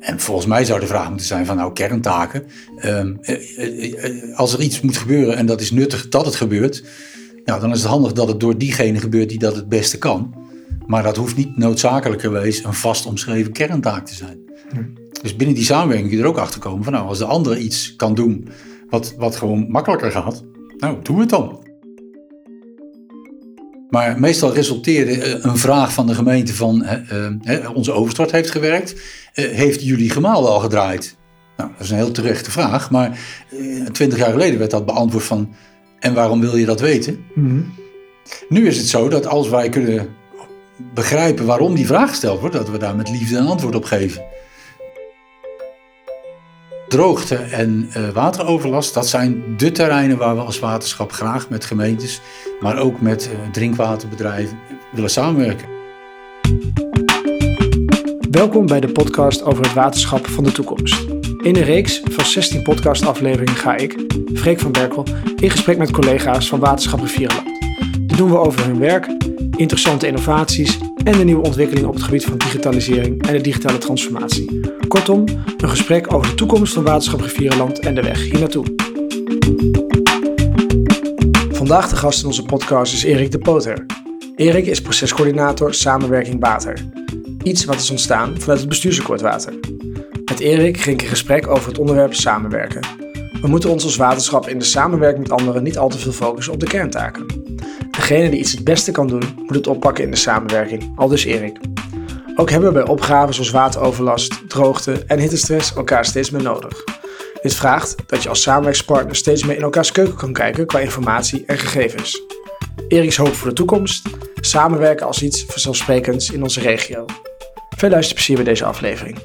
En volgens mij zou de vraag moeten zijn van nou kerntaken. Ehm, eh, eh, als er iets moet gebeuren en dat is nuttig dat het gebeurt. Nou, dan is het handig dat het door diegene gebeurt die dat het beste kan. Maar dat hoeft niet noodzakelijkerwijs een vast omschreven kerntaak te zijn. Dus binnen die samenwerking kun je er ook achter komen van nou, als de andere iets kan doen wat, wat gewoon makkelijker gaat, nou, doe het dan. Maar meestal resulteerde eh, een vraag van de gemeente van uh, onze overstort heeft gewerkt, heeft jullie gemaal al gedraaid? Nou, dat is een heel terechte vraag, maar twintig jaar geleden werd dat beantwoord van en waarom wil je dat weten? Mm Nu is het zo dat als wij kunnen begrijpen waarom die vraag gesteld wordt, dat we daar met liefde een antwoord op geven. Droogte en uh, wateroverlast, dat zijn de terreinen waar we als waterschap graag met gemeentes, maar ook met uh, drinkwaterbedrijven willen samenwerken. Welkom bij de podcast over het waterschap van de toekomst. In een reeks van 16 podcastafleveringen ga ik, Freek van Berkel, in gesprek met collega's van Waterschap Rivierenland. Dit doen we over hun werk, interessante innovaties en de nieuwe ontwikkelingen op het gebied van digitalisering en de digitale transformatie. Kortom, een gesprek over de toekomst van Waterschap Rivierenland en de weg hier naartoe. Vandaag de gast in onze podcast is Erik de Poter. Erik is procescoördinator Samenwerking Water. Iets wat is ontstaan vanuit het bestuursakkoord Water. Met Erik ging ik in gesprek over het onderwerp samenwerken. We moeten ons als waterschap in de samenwerking met anderen niet al te veel focussen op de kerntaken. Degene die iets het beste kan doen, moet het oppakken in de samenwerking, al dus Erik. Ook hebben we bij opgaven zoals wateroverlast, droogte en hittestress elkaar steeds meer nodig. Dit vraagt dat je als samenwerkspartner steeds meer in elkaars keuken kan kijken qua informatie en gegevens. Eriks hoop voor de toekomst: samenwerken als iets vanzelfsprekends in onze regio. Veel luisterplezier bij deze aflevering.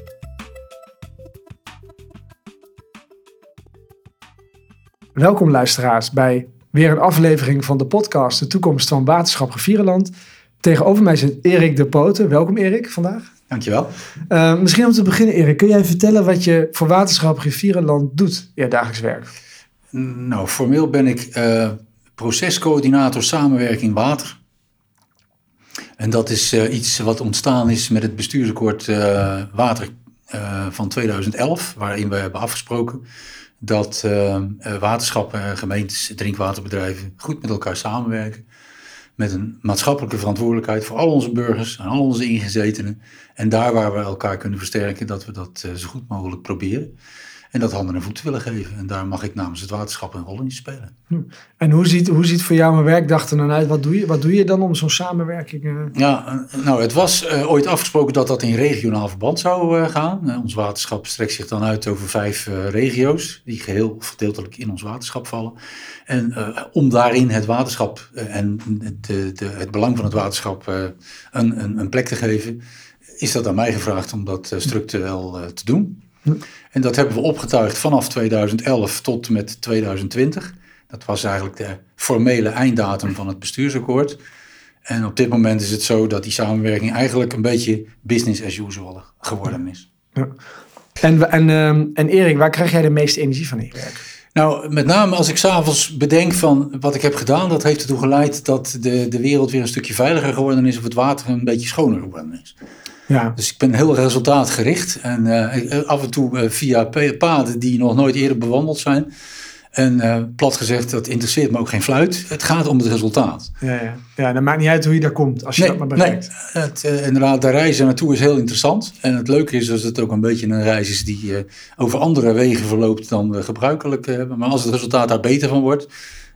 Welkom luisteraars bij weer een aflevering van de podcast De Toekomst van Waterschap Rivierenland. Tegenover mij zit Erik de Poten. Welkom Erik vandaag. Dankjewel. Uh, misschien om te beginnen Erik, kun jij vertellen wat je voor Waterschap Rivierenland doet in je dagelijks werk? Nou, formeel ben ik uh, procescoördinator samenwerking water. En dat is uh, iets wat ontstaan is met het bestuursakkoord water van 2011, waarin we hebben afgesproken dat waterschappen, gemeentes, drinkwaterbedrijven goed met elkaar samenwerken. Met een maatschappelijke verantwoordelijkheid voor al onze burgers en al onze ingezetenen. En daar waar we elkaar kunnen versterken, dat we dat zo goed mogelijk proberen. En dat handen en voeten willen geven. En daar mag ik namens het waterschap een rol in spelen. Hm. En hoe ziet, hoe ziet voor jou een werkdag er dan uit? Wat doe je, wat doe je dan om zo'n samenwerking? Uh... Ja, nou, het was uh, ooit afgesproken dat dat in regionaal verband zou uh, gaan. ons waterschap strekt zich dan uit over vijf regio's, die geheel of gedeeltelijk in ons waterschap vallen. En om daarin het waterschap en de, de, het belang van het waterschap een, een, een, plek te geven, is dat aan mij gevraagd om dat structureel te doen. En dat hebben we opgetuigd vanaf 2011 tot met 2020. Dat was eigenlijk de formele einddatum van het bestuursakkoord. En op dit moment is het zo dat die samenwerking eigenlijk een beetje business as usual geworden is. Ja. En, en, ehm, en Erik, waar krijg jij de meeste energie van in je werk? Nou, met name als ik s'avonds bedenk van wat ik heb gedaan, dat heeft ertoe geleid dat de, de wereld weer een stukje veiliger geworden is of het water een beetje schoner geworden is. Ja. Dus ik ben heel resultaatgericht. En uh, af en toe uh, via paden die nog nooit eerder bewandeld zijn. En uh, plat gezegd, dat interesseert me ook geen fluit. Het gaat om het resultaat. Ja, ja. ja dan maakt niet uit hoe je daar komt, als je dat maar bereikt. Nee, het, uh, inderdaad, de reizen naartoe is heel interessant. En het leuke is dat het ook een beetje een reis is die uh, over andere wegen verloopt dan we gebruikelijk hebben. Maar als het resultaat daar beter van wordt,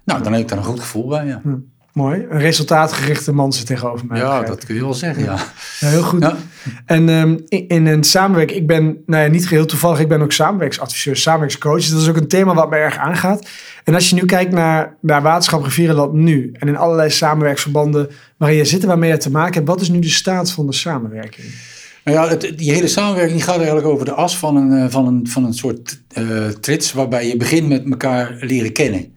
nou, dan heb ik daar een goed gevoel bij, ja. Hm. Mooi. Een resultaatgerichte man zit tegenover mij. Ja, dat kun je wel zeggen, ja. ja heel goed. Ja. En um, in, in, een samenwerking, ik ben nou ja, niet geheel toevallig, ik ben ook samenwerksadviseur, samenwerkscoach. Dus dat is ook een thema wat me erg aangaat. En als je nu kijkt naar, naar Waterschap Rivierenland nu en in allerlei samenwerksverbanden waarin je zit en waarmee je te maken hebt, wat is nu de staat van de samenwerking? Nou ja, het, die hele samenwerking gaat eigenlijk over de as van een, eh, van een, van een soort uh, trits waarbij je begint met elkaar leren kennen.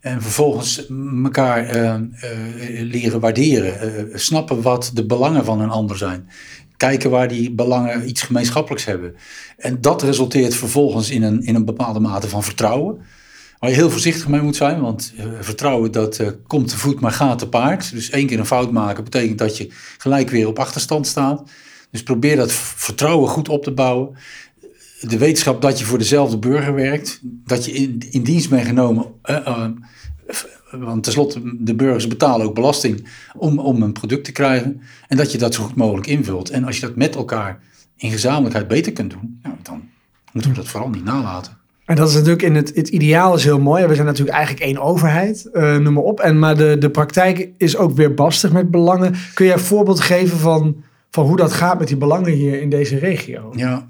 En vervolgens elkaar uh, uh, leren waarderen. Uh, snappen wat de belangen van een ander zijn. Kijken waar die belangen iets gemeenschappelijks hebben. En dat resulteert vervolgens in een, in een bepaalde mate van vertrouwen. Waar je heel voorzichtig mee moet zijn. Want vertrouwen dat komt te voet maar gaat te paard. Dus één keer een fout maken betekent dat je gelijk weer op achterstand staat. Dus probeer dat vertrouwen goed op te bouwen de wetenschap dat je voor dezelfde burger werkt, dat je in, in dienst bent genomen. Uh, uh, want tenslotte, de burgers betalen ook belasting om, om een product te krijgen. En dat je dat zo goed mogelijk invult. En als je dat met elkaar in gezamenlijkheid beter kunt doen, nou, dan moeten we dat vooral niet nalaten. En dat is natuurlijk in het, het ideaal is heel mooi. We zijn natuurlijk eigenlijk één overheid, uh, noem maar op. En, maar de, de praktijk is ook weer bastig met belangen. Kun jij een voorbeeld geven van, van hoe dat gaat met die belangen hier in deze regio? Ja,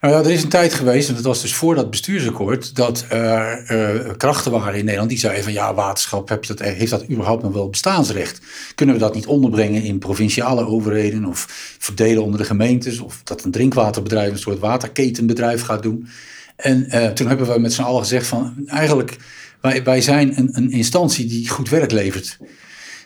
nou ja, er is een tijd geweest, en dat was dus voor dat bestuursakkoord, dat er uh, krachten waren in Nederland die zeiden van ja, waterschap, heb je dat, heeft dat überhaupt nog wel bestaansrecht? Kunnen we dat niet onderbrengen in provinciale overheden of verdelen onder de gemeentes? Of dat een drinkwaterbedrijf een soort waterketenbedrijf gaat doen? En uh, toen hebben we met z'n allen gezegd van eigenlijk, wij, wij zijn een, een instantie die goed werk levert.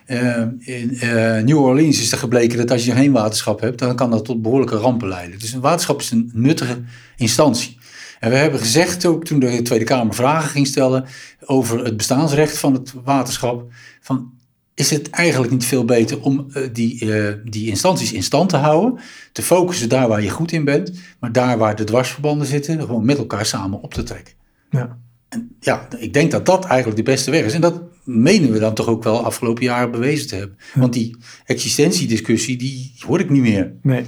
Uh, in uh, New Orleans is er gebleken dat als je geen waterschap hebt, dan kan dat tot behoorlijke rampen leiden. Dus een waterschap is een nuttige instantie. En we hebben gezegd, ook toen de Tweede Kamer vragen ging stellen over het bestaansrecht van het waterschap, van is het eigenlijk niet veel beter om uh, die, die instanties in stand te houden, te focussen daar waar je goed in bent, maar daar waar de dwarsverbanden zitten, gewoon met elkaar samen op te trekken. Ja. En ja, ik denk dat dat eigenlijk de beste weg is. En dat menen we dan toch ook wel afgelopen jaren bewezen te hebben. Want die existentiediscussie, die hoor ik niet meer. Nee.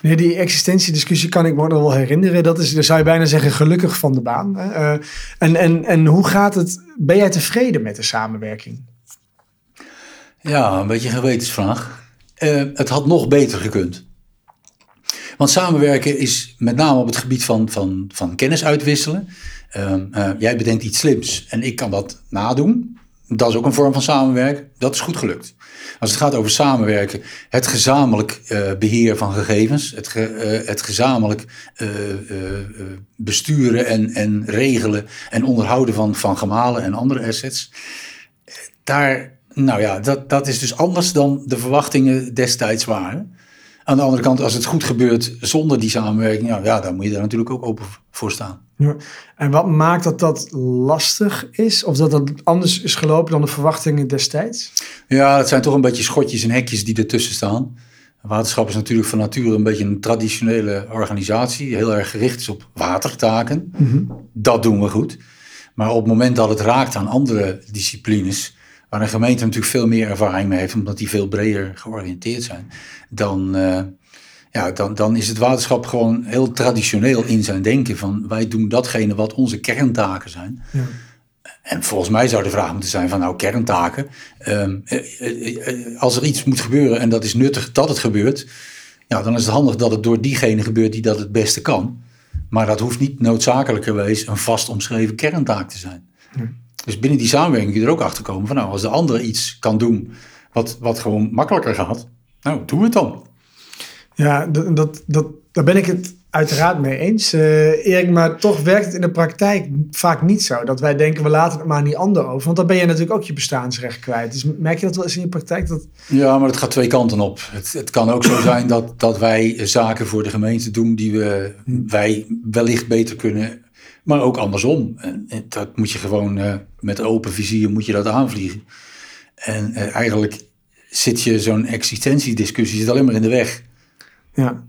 Nee, die existentiediscussie kan ik me nog wel herinneren. Dat is, dan zou je bijna zeggen, gelukkig van de baan. Uh, en, en, en hoe gaat het? Ben jij tevreden met de samenwerking? Ja, een beetje een gewetensvraag. Uh, het had nog beter gekund. Want samenwerken is met name op het gebied van, van, van kennis uitwisselen. Uh, uh, jij bedenkt iets slims en ik kan dat nadoen. Dat is ook een vorm van samenwerken. Dat is goed gelukt. Als het gaat over samenwerken, het gezamenlijk uh, beheer van gegevens, het, ge, het gezamenlijk besturen en, en regelen en onderhouden van, van gemalen en andere assets. Daar, nou ja, dat, dat is dus anders dan de verwachtingen destijds waren. Aan de andere kant, als het goed gebeurt zonder die samenwerking, ja, ja dan moet je daar natuurlijk ook open voor staan. Ja. En wat maakt dat dat lastig is? Of dat dat anders is gelopen dan de verwachtingen destijds? Ja, dat zijn toch een beetje schotjes en hekjes die ertussen staan. Waterschap is natuurlijk van nature een beetje een traditionele organisatie, heel erg gericht is op watertaken. Mm -hmm. Dat doen we goed. Maar op het moment dat het raakt aan andere disciplines, waar een gemeente natuurlijk veel meer ervaring mee heeft, omdat die veel breder georiënteerd zijn, dan, uh, ja, dan, dan is het waterschap gewoon heel traditioneel in zijn denken van wij doen datgene wat onze kerntaken zijn. Ja. En volgens mij zou de vraag moeten zijn van nou kerntaken, um, als er iets moet gebeuren en dat is nuttig dat het gebeurt, ja, dan is het handig dat het door diegene gebeurt die dat het beste kan. Maar dat hoeft niet noodzakelijkerwijs een vast omschreven kerntaak te zijn. Ja. Dus binnen die samenwerking kun je er ook achter komen van nou, als de andere iets kan doen wat, wat gewoon makkelijker gaat, nou, doe het dan. Ja, dat, dat, dat, daar ben ik het uiteraard mee eens. Uh, Erik, maar toch werkt het in de praktijk vaak niet zo. Dat wij denken, we laten het maar niet ander over. Want dan ben je natuurlijk ook je bestaansrecht kwijt. Dus merk je dat wel eens in je praktijk? Dat... Ja, maar het gaat twee kanten op. Het, het kan ook zo zijn dat, dat wij zaken voor de gemeente doen die we, wij wellicht beter kunnen maar ook andersom. En dat moet je gewoon uh, met open vizier moet je dat aanvliegen. En uh, eigenlijk zit je zo'n existentiediscussie zit alleen maar in de weg. Ja,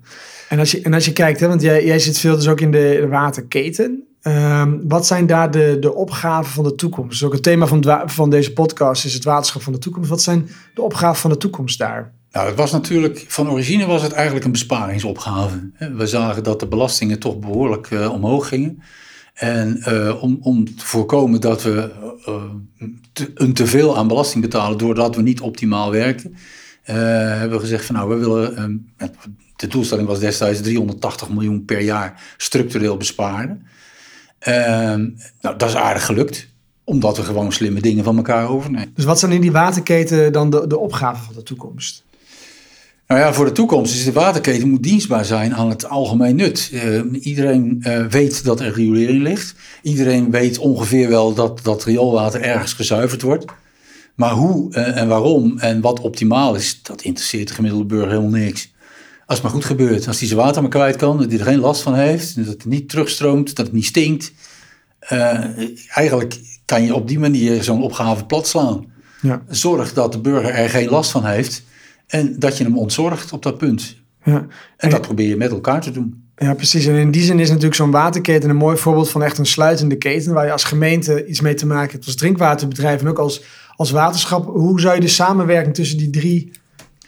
en als je, en als je kijkt, hè, want jij, jij zit veel dus ook in de, de waterketen. Um, wat zijn daar de, de opgaven van de toekomst? Dus ook het thema van, van deze podcast is het waterschap van de toekomst. Wat zijn de opgaven van de toekomst daar? Nou, het was natuurlijk, van origine was het eigenlijk een besparingsopgave. We zagen dat de belastingen toch behoorlijk uh, omhoog gingen. En uh, om, om te voorkomen dat we uh, te, een teveel aan belasting betalen doordat we niet optimaal werken, uh, hebben we gezegd van nou, we willen, um, de doelstelling was destijds 380 miljoen per jaar structureel besparen. Ehm, nou, dat is aardig gelukt, omdat we gewoon slimme dingen van elkaar overnemen. Dus wat zijn in die waterketen dan de, de opgaven van de toekomst? Nou ja, voor de toekomst is de waterketen moet dienstbaar zijn aan het algemeen nut. Uh, iedereen uh, weet dat er riolering ligt. Iedereen weet ongeveer wel dat dat rioolwater ergens gezuiverd wordt. Maar hoe uh, en waarom en wat optimaal is, dat interesseert de gemiddelde burger helemaal niks. Als het maar goed gebeurt, als hij zijn water maar kwijt kan, dat hij er geen last van heeft, dat het niet terugstroomt, dat het niet stinkt. eigenlijk kan je op die manier zo'n opgave plat slaan. Ja. Zorg dat de burger er geen last van heeft. En dat je hem ontzorgt op dat punt. Ja. En, en dat probeer je met elkaar te doen. Ja, precies. En in die zin is natuurlijk zo'n waterketen een mooi voorbeeld van echt een sluitende keten. Waar je als gemeente iets mee te maken hebt als drinkwaterbedrijf en ook als, als waterschap. Hoe zou je de samenwerking tussen die drie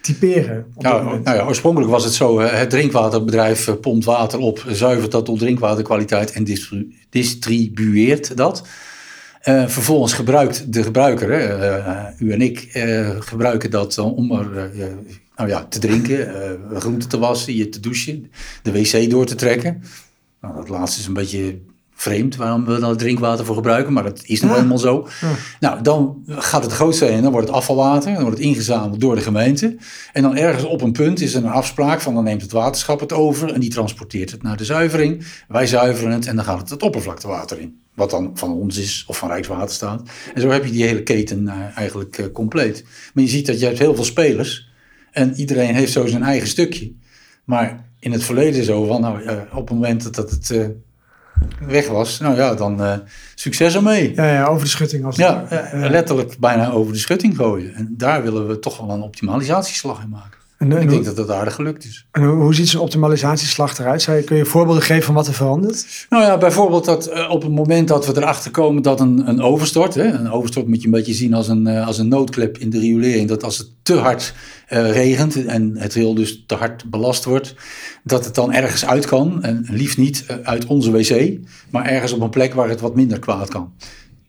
typeren? Nou, nou ja, oorspronkelijk was het zo: het drinkwaterbedrijf eh, pompt water op, zuivert dat tot drinkwaterkwaliteit en distribueert dat. Uh, vervolgens gebruikt de gebruiker, uh, u en ik, gebruiken dat om er nou ja, te drinken, groenten te wassen, je te douchen, de wc door te trekken. Nou, dat laatste is een beetje vreemd waarom we dan drinkwater voor gebruiken, maar dat is nou helemaal zo. Nou, dan gaat het grootste in, dan wordt het afvalwater, dan wordt het ingezameld door de gemeente. En dan ergens op een punt is er een afspraak van dan neemt het waterschap het over en die transporteert het naar de zuivering. Wij zuiveren het en dan gaat het het oppervlaktewater in. Wat dan van ons is of van Rijkswaterstaat. En zo heb je die hele keten uh, eigenlijk uh, compleet. Maar je ziet dat je hebt heel veel spelers en iedereen heeft zo zijn eigen stukje. Maar in het verleden zo van, nou, uh, op het moment dat het weg was, nou ja, dan uh, succes ermee. Ja, ja, over de schutting. Als ja, ja, letterlijk bijna over de schutting gooien. En daar willen we toch wel een optimalisatieslag in maken. En, en ik denk dat dat aardig gelukt is. En hoe, ziet zo'n optimalisatieslag eruit? Zou je, kun je voorbeelden geven van wat er verandert? Nou ja, bijvoorbeeld dat uh, op het moment dat we erachter komen dat een, een overstort, hè, een overstort moet je een beetje zien als een, uh, als een noodklep in de riolering, dat als het te hard uh, regent en het riool dus te hard belast wordt, dat het dan ergens uit kan. En liefst niet uit onze wc, maar ergens op een plek waar het wat minder kwaad kan.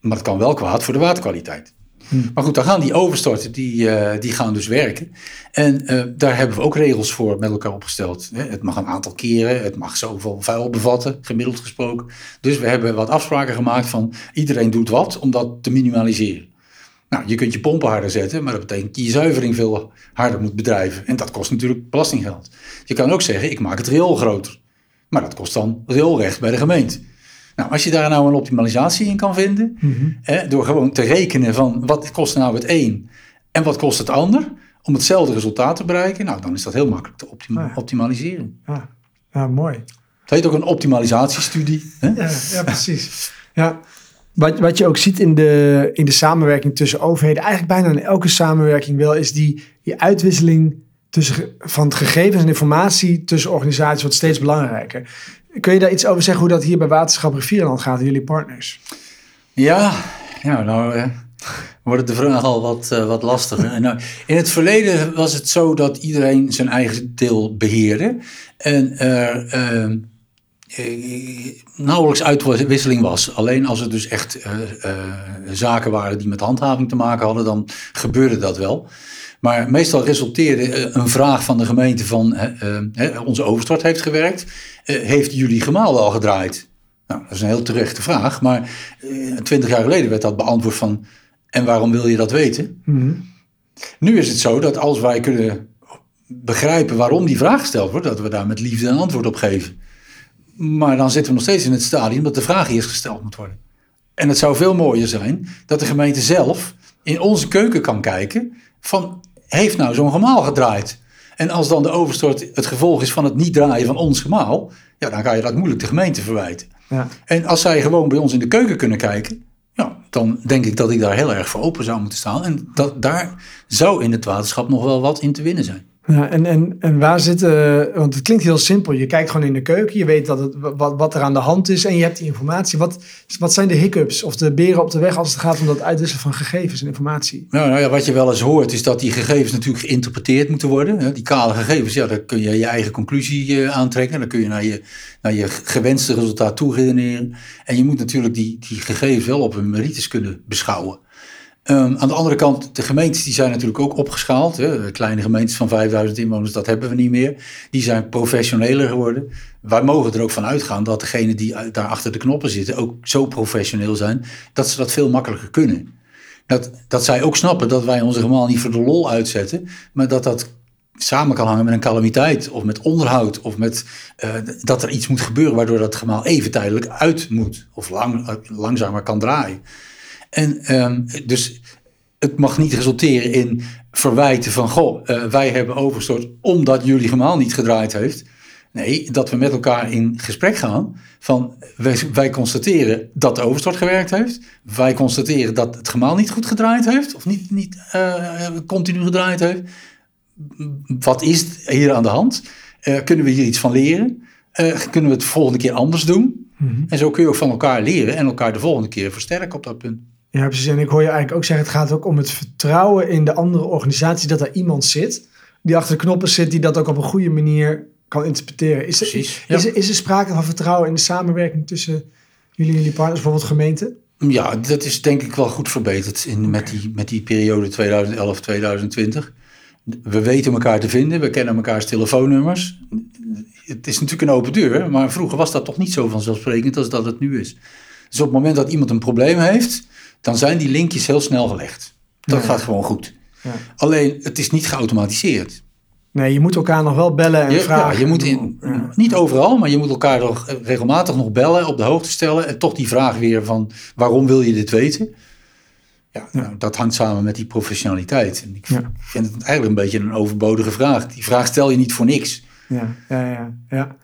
Maar het kan wel kwaad voor de waterkwaliteit. Hmm. Maar goed, dan gaan die overstorten, die, uh, die gaan dus werken. En uh, daar hebben we ook regels voor met elkaar opgesteld. Het mag een aantal keren, het mag zoveel vuil bevatten, gemiddeld gesproken. Dus we hebben wat afspraken gemaakt van iedereen doet wat om dat te minimaliseren. Nou, je kunt je pompen harder zetten, maar dat betekent dat je zuivering veel harder moet bedrijven. En dat kost natuurlijk belastinggeld. Je kan ook zeggen, ik maak het riool groter. Maar dat kost dan rioolrecht bij de gemeente. Nou, als je daar nou een optimalisatie in kan vinden, mm hè, door gewoon te rekenen van wat kost nou het een en wat kost het ander, om hetzelfde resultaat te bereiken, nou, dan is dat heel makkelijk te optima optimaliseren. Ja. ja, mooi. Het heet ook een optimalisatiestudie. Hè? Ja, ja, precies. Ja. Wat, wat je ook ziet in de, in de samenwerking tussen overheden, eigenlijk bijna in elke samenwerking wel, is die, die uitwisseling tussen, van gegevens en informatie tussen organisaties wordt steeds belangrijker. Kun je daar iets over zeggen hoe dat hier bij Waterschap Rivierenland gaat jullie partners? Ja, ja nou uh, wordt de vraag al wat, uh, wat lastiger. nou, in het verleden was het zo dat iedereen zijn eigen deel beheerde. En er uh, nauwelijks uitwisseling was. Alleen als het dus echt zaken waren die met handhaving te maken hadden, dan gebeurde dat wel. Maar meestal resulteerde een vraag van de gemeente van onze overstort heeft gewerkt. Uh, heeft jullie gemaal al gedraaid? Nou, dat is een heel terechte vraag. Maar uh, twintig jaar geleden werd dat beantwoord van... en waarom wil je dat weten? Mm -hmm. Nu is het zo dat als wij kunnen begrijpen waarom die vraag gesteld wordt... dat we daar met liefde een antwoord op geven. Maar dan zitten we nog steeds in het stadium dat de vraag eerst gesteld moet worden. En het zou veel mooier zijn dat de gemeente zelf in onze keuken kan kijken... van heeft nou zo'n gemaal gedraaid? En als dan de overstort het gevolg is van het niet draaien van ons gemaal, ja, dan ga je dat moeilijk de gemeente verwijten. Ja. En als zij gewoon bij ons in de keuken kunnen kijken, ja, dan denk ik dat ik daar heel erg voor open zou moeten staan. En dat, daar zou in het waterschap nog wel wat in te winnen zijn. Ja, en, en, en waar zitten, want het klinkt heel simpel. Je kijkt gewoon in de keuken, je weet dat het, wat, wat er aan de hand is en je hebt die informatie. Wat, wat zijn de hiccups of de beren op de weg als het gaat om dat uitwisselen van gegevens en informatie? Nou, nou ja, wat je wel eens hoort is dat die gegevens natuurlijk geïnterpreteerd moeten worden. Die kale gegevens, ja, daar kun je je eigen conclusie eh, aantrekken. Dan kun je naar je, naar je gewenste resultaat toe. En je moet natuurlijk die, die gegevens wel op hun merites kunnen beschouwen. Um, aan de andere kant, de gemeentes die zijn natuurlijk ook opgeschaald. Hè. Kleine gemeentes van 5000 inwoners, dat hebben we niet meer. Die zijn professioneler geworden. Wij mogen er ook van uitgaan dat degenen die daar achter de knoppen zitten ook zo professioneel zijn dat ze dat veel makkelijker kunnen. Dat, dat zij ook snappen dat wij onze gemaal niet voor de lol uitzetten, maar dat dat samen kan hangen met een calamiteit of met onderhoud of met uh, dat er iets moet gebeuren waardoor dat gemaal even tijdelijk uit moet of lang, langzamer kan draaien. En um, dus het mag niet resulteren in verwijten van, goh, uh, wij hebben overstort omdat jullie gemaal niet gedraaid heeft. Nee, dat we met elkaar in gesprek gaan van wij, wij, constateren dat de overstort gewerkt heeft. Wij constateren dat het gemaal niet goed gedraaid heeft of niet, niet uh, continu gedraaid heeft. Wat is hier aan de hand? Uh, kunnen we hier iets van leren? eh, kunnen we het de volgende keer anders doen. Mhm. En zo kun je ook van elkaar leren en elkaar de volgende keer versterken op dat punt. Ja, precies. En ik hoor je eigenlijk ook zeggen, het gaat ook om het vertrouwen in de andere organisatie, dat er iemand zit, die achter de knoppen zit, die dat ook op een goede manier kan interpreteren. Is er, is, er, is er sprake van vertrouwen in de samenwerking tussen jullie en jullie partners, bijvoorbeeld gemeenten? Ja, dat is denk ik wel goed verbeterd in, met, die, met die periode 2011-2020. We weten elkaar te vinden, we kennen elkaars telefoonnummers. Het is natuurlijk een open deur, maar vroeger was dat toch niet zo vanzelfsprekend als dat het nu is. Dus op het moment dat iemand een probleem heeft, dan zijn die linkjes heel snel gelegd. Dat Ja. gaat gewoon goed. Ja. Alleen, het is niet geautomatiseerd. Nee, je moet elkaar nog wel bellen en Je, vragen. ja, je moet in, niet overal, maar je moet elkaar nog regelmatig nog bellen, op de hoogte stellen. En toch die vraag weer van waarom wil je dit weten? Ja, Nou, dat hangt samen met die professionaliteit. En ik Ja. vind het eigenlijk een beetje een overbodige vraag. Die vraag stel je niet voor niks. Ja, ja, ja. ja.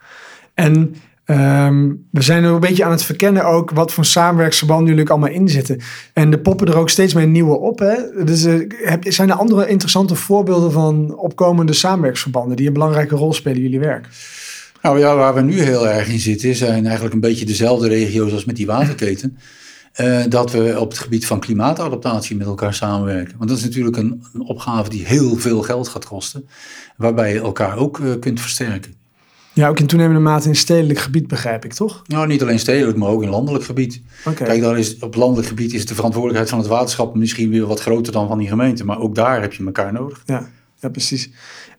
En ehm, we zijn een beetje aan het verkennen ook wat voor samenwerksverbanden jullie allemaal in zitten. En er poppen er ook steeds meer nieuwe op. Hè? Dus, eh, zijn er andere interessante voorbeelden van opkomende samenwerksverbanden die een belangrijke rol spelen in jullie werk? Nou ja, waar we nu heel erg in zitten, zijn eigenlijk een beetje dezelfde regio's als met die waterketen. Eh, dat we op het gebied van klimaatadaptatie met elkaar samenwerken. Want dat is natuurlijk een, een opgave die heel veel geld gaat kosten. Waarbij je elkaar ook eh, kunt versterken. Ja, ook in toenemende mate in stedelijk gebied begrijp ik, toch? Nou, niet alleen stedelijk, maar ook in landelijk gebied. Kijk, dan is, op landelijk gebied is de verantwoordelijkheid van het waterschap misschien weer wat groter dan van die gemeente. Maar ook daar heb je elkaar nodig. Ja, ja precies.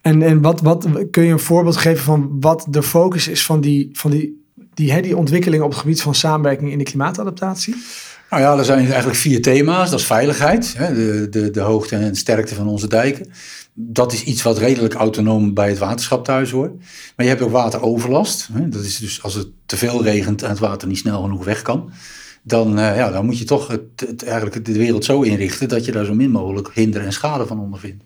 En, en wat, wat kun je een voorbeeld geven van wat de focus is van die, van die, die, hè, die ontwikkeling op het gebied van samenwerking in de klimaatadaptatie? Nou ja, er zijn eigenlijk vier thema's. Dat is veiligheid, hè, de, de, de hoogte en sterkte van onze dijken. Dat is iets wat redelijk autonoom bij het waterschap thuis hoort. Maar je hebt ook wateroverlast. Hè. Dat is dus als het te veel regent en het water niet snel genoeg weg kan. Dan, eh, ja, dan moet je toch het, het, eigenlijk de wereld zo inrichten dat je daar zo min mogelijk hinder en schade van ondervindt.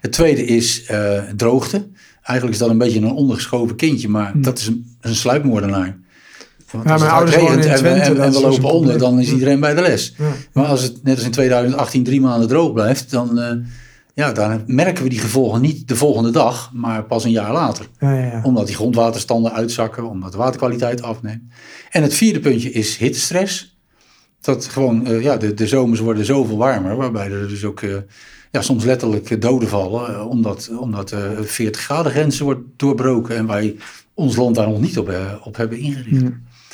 Het tweede is eh, droogte. Eigenlijk is dat een beetje een ondergeschoven kindje, maar dat is een, een sluipmoordenaar. Want Ja, als mijn ouders regent in en, we- Twente, en, en we lopen onder, dan is iedereen bij de les. Ja. Maar als het net als in 2018 drie maanden droog blijft, dan, eh, ja, dan merken we die gevolgen niet de volgende dag, maar pas een jaar later. Ja. Omdat die grondwaterstanden uitzakken, omdat de waterkwaliteit afneemt. En het vierde puntje is hittestress. Dat gewoon, eh, ja, de, de zomers worden zoveel warmer, waarbij er dus ook eh, ja, soms letterlijk doden vallen, omdat, omdat de 40 graden grenzen wordt doorbroken en wij ons land daar nog niet op, op hebben ingericht.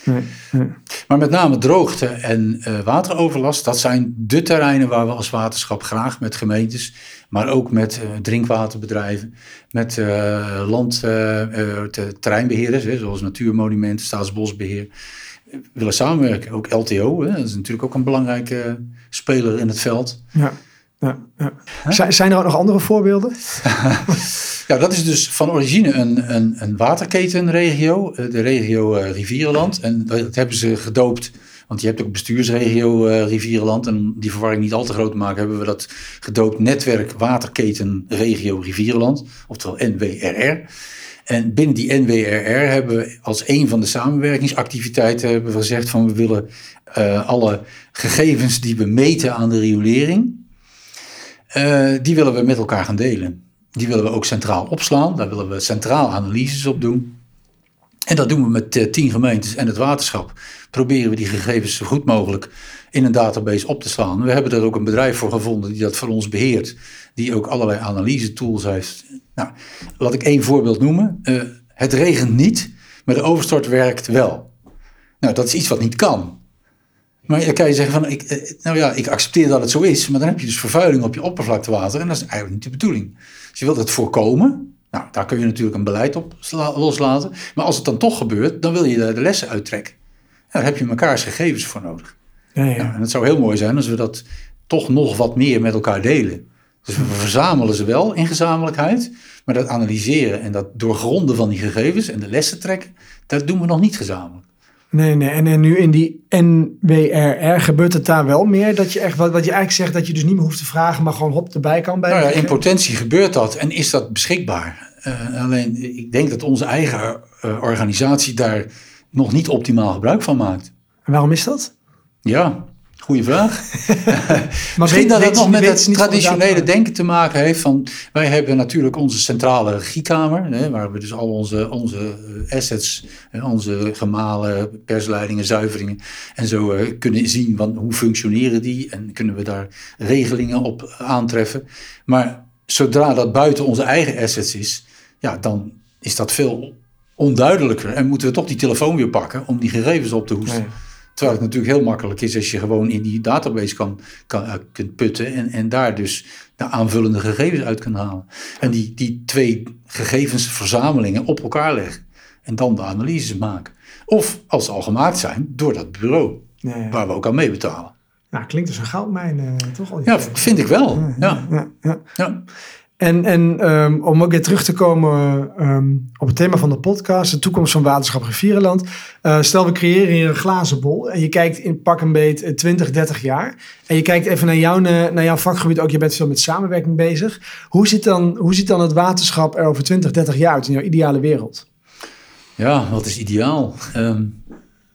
Nee, nee. Maar met name droogte en eh, wateroverlast, dat zijn de terreinen waar we als waterschap graag met gemeentes, maar ook met eh, drinkwaterbedrijven, met land, eh, eh, te- terreinbeheerders, hè, zoals Natuurmonumenten, Staatsbosbeheer, eh, willen samenwerken. Ook LTO, hè, dat is natuurlijk ook een belangrijke speler in het veld. Ja, ja, ja. Zijn, zijn er ook nog andere voorbeelden? Ja, dat is dus van origine een, een, een waterketenregio, eh, de regio eh, Rivierenland. En dat hebben ze gedoopt, want je hebt ook bestuursregio eh, Rivierenland. En om die verwarring niet al te groot te maken, hebben we dat gedoopt netwerk waterketenregio Rivierenland, oftewel NWRR. En binnen die NWRR hebben we als een van de samenwerkingsactiviteiten hebben we gezegd van we willen alle gegevens die we meten aan de riolering, eh, die willen we met elkaar gaan delen. Die willen we ook centraal opslaan. Daar willen we centraal analyses op doen. En dat doen we met eh, tien gemeentes en het waterschap. Proberen we die gegevens zo goed mogelijk in een database op te slaan. We hebben er ook een bedrijf voor gevonden die dat voor ons beheert. Die ook allerlei analyse tools heeft. Nou, laat ik één voorbeeld noemen. Eh, het regent niet, maar de overstort werkt wel. Nou, dat is iets wat niet kan. Maar dan kan je zeggen van, ik, eh, nou ja, ik accepteer dat het zo is, maar dan heb je dus vervuiling op je oppervlaktewater en dat is eigenlijk niet de bedoeling. Dus je wilt het voorkomen, nou, daar kun je natuurlijk een beleid op sla- loslaten, maar als het dan toch gebeurt, dan wil je daar de lessen uittrekken. En daar heb je mekaars gegevens voor nodig. Ja, ja. Ja, en het zou heel mooi zijn als we dat toch nog wat meer met elkaar delen. Dus we verzamelen ze wel in gezamenlijkheid, maar dat analyseren en dat doorgronden van die gegevens en de lessen trekken, dat doen we nog niet gezamenlijk. Nee, nee. En, en nu in die NWRR gebeurt het daar wel meer? Dat je echt, wat, wat je eigenlijk zegt, dat je dus niet meer hoeft te vragen, maar gewoon hop erbij kan bij. Nou ja, in potentie gebeurt dat en is dat beschikbaar. Eh, alleen ik denk dat onze eigen eh, organisatie daar nog niet optimaal gebruik van maakt. En waarom is dat? Ja, Goeie vraag. Misschien dat het nog met het traditionele denken te maken heeft. Van, wij hebben natuurlijk onze centrale regiekamer, hè, waar we dus al onze, onze assets, onze gemalen, persleidingen, zuiveringen en zo uh, kunnen zien van hoe functioneren die en kunnen we daar regelingen op aantreffen. Maar zodra dat buiten onze eigen assets is, ja, dan is dat veel onduidelijker en moeten we toch die telefoon weer pakken om die gegevens op te hoesten. Terwijl het natuurlijk heel makkelijk is als je gewoon in die database kan, kan, uh, kunt putten en, en daar dus de aanvullende gegevens uit kan halen. En die, die twee gegevensverzamelingen op elkaar leggen en dan de analyses maken. Of als ze al gemaakt zijn door dat bureau ja, ja. waar we ook aan meebetalen. Nou, klinkt dus een goudmijn, uh, toch? Al ja, vind ik wel. Ja, ja, ja. En, en um, om ook weer terug te komen um, op het thema van de podcast, de toekomst van waterschap Rivierenland. Uh, stel, we creëren hier een glazen bol en je kijkt in pak een beet 20, 30 jaar. En je kijkt even naar, jou, naar jouw vakgebied ook, je bent veel met samenwerking bezig. Hoe ziet, dan, hoe ziet dan het waterschap er over 20, 30 jaar uit in jouw ideale wereld? Ja, wat is ideaal? Um,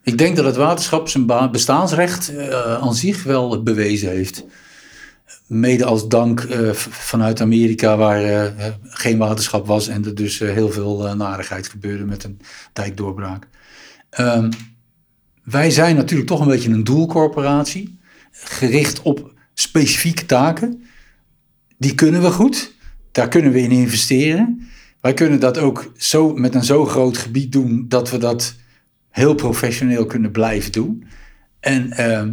ik denk dat het waterschap zijn bestaansrecht aan zich wel bewezen heeft. Mede als dank uh, vanuit Amerika, waar uh, geen waterschap was en er dus heel veel narigheid gebeurde met een dijkdoorbraak. Um, wij zijn natuurlijk toch een beetje een doelcorporatie, gericht op specifieke taken. Die kunnen we goed, daar kunnen we in investeren. Wij kunnen dat ook zo, met een zo groot gebied doen dat we dat heel professioneel kunnen blijven doen. En, uh,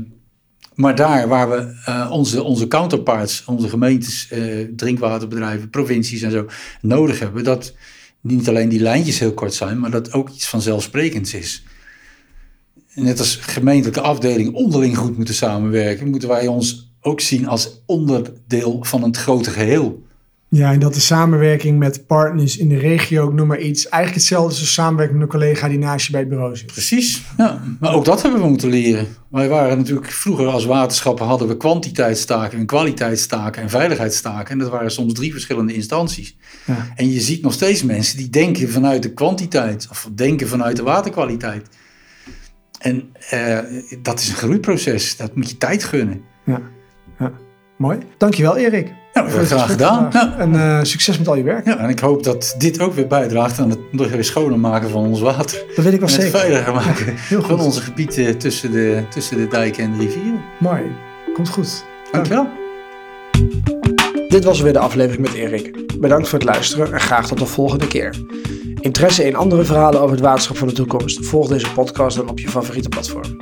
maar daar waar we uh, onze, onze counterparts, onze gemeentes, uh, drinkwaterbedrijven, provincies en zo nodig hebben, dat niet alleen die lijntjes heel kort zijn, maar dat ook iets vanzelfsprekends is. Net als gemeentelijke afdelingen onderling goed moeten samenwerken, moeten wij ons ook zien als onderdeel van een grote geheel. Ja, en dat de samenwerking met partners in de regio, ik noem maar iets, eigenlijk hetzelfde als samenwerking met een collega die naast je bij het bureau zit. Precies, ja. Maar ook dat hebben we moeten leren. Wij waren natuurlijk vroeger als waterschappen hadden we kwantiteitstaken en kwaliteitstaken en veiligheidstaken. En dat waren soms drie verschillende instanties. Ja. En je ziet nog steeds mensen die denken vanuit de kwantiteit of denken vanuit de waterkwaliteit. En uh, dat is een groeiproces, dat moet je tijd gunnen. Ja, ja. mooi. Dankjewel Erik. Ja, graag, graag gedaan. Ja. En uh, succes met al je werk. Ja, en ik hoop dat dit ook weer bijdraagt aan het nog weer schoner maken van ons water. Dat weet ik wel en zeker. het veiliger maken ja, van onze gebieden tussen de, tussen de dijken en de rivieren. Mooi, komt goed. Dankjewel. Dit was weer de aflevering met Erik. Bedankt voor het luisteren en graag tot de volgende keer. Interesse in andere verhalen over het waterschap van de toekomst? Volg deze podcast dan op je favoriete platform.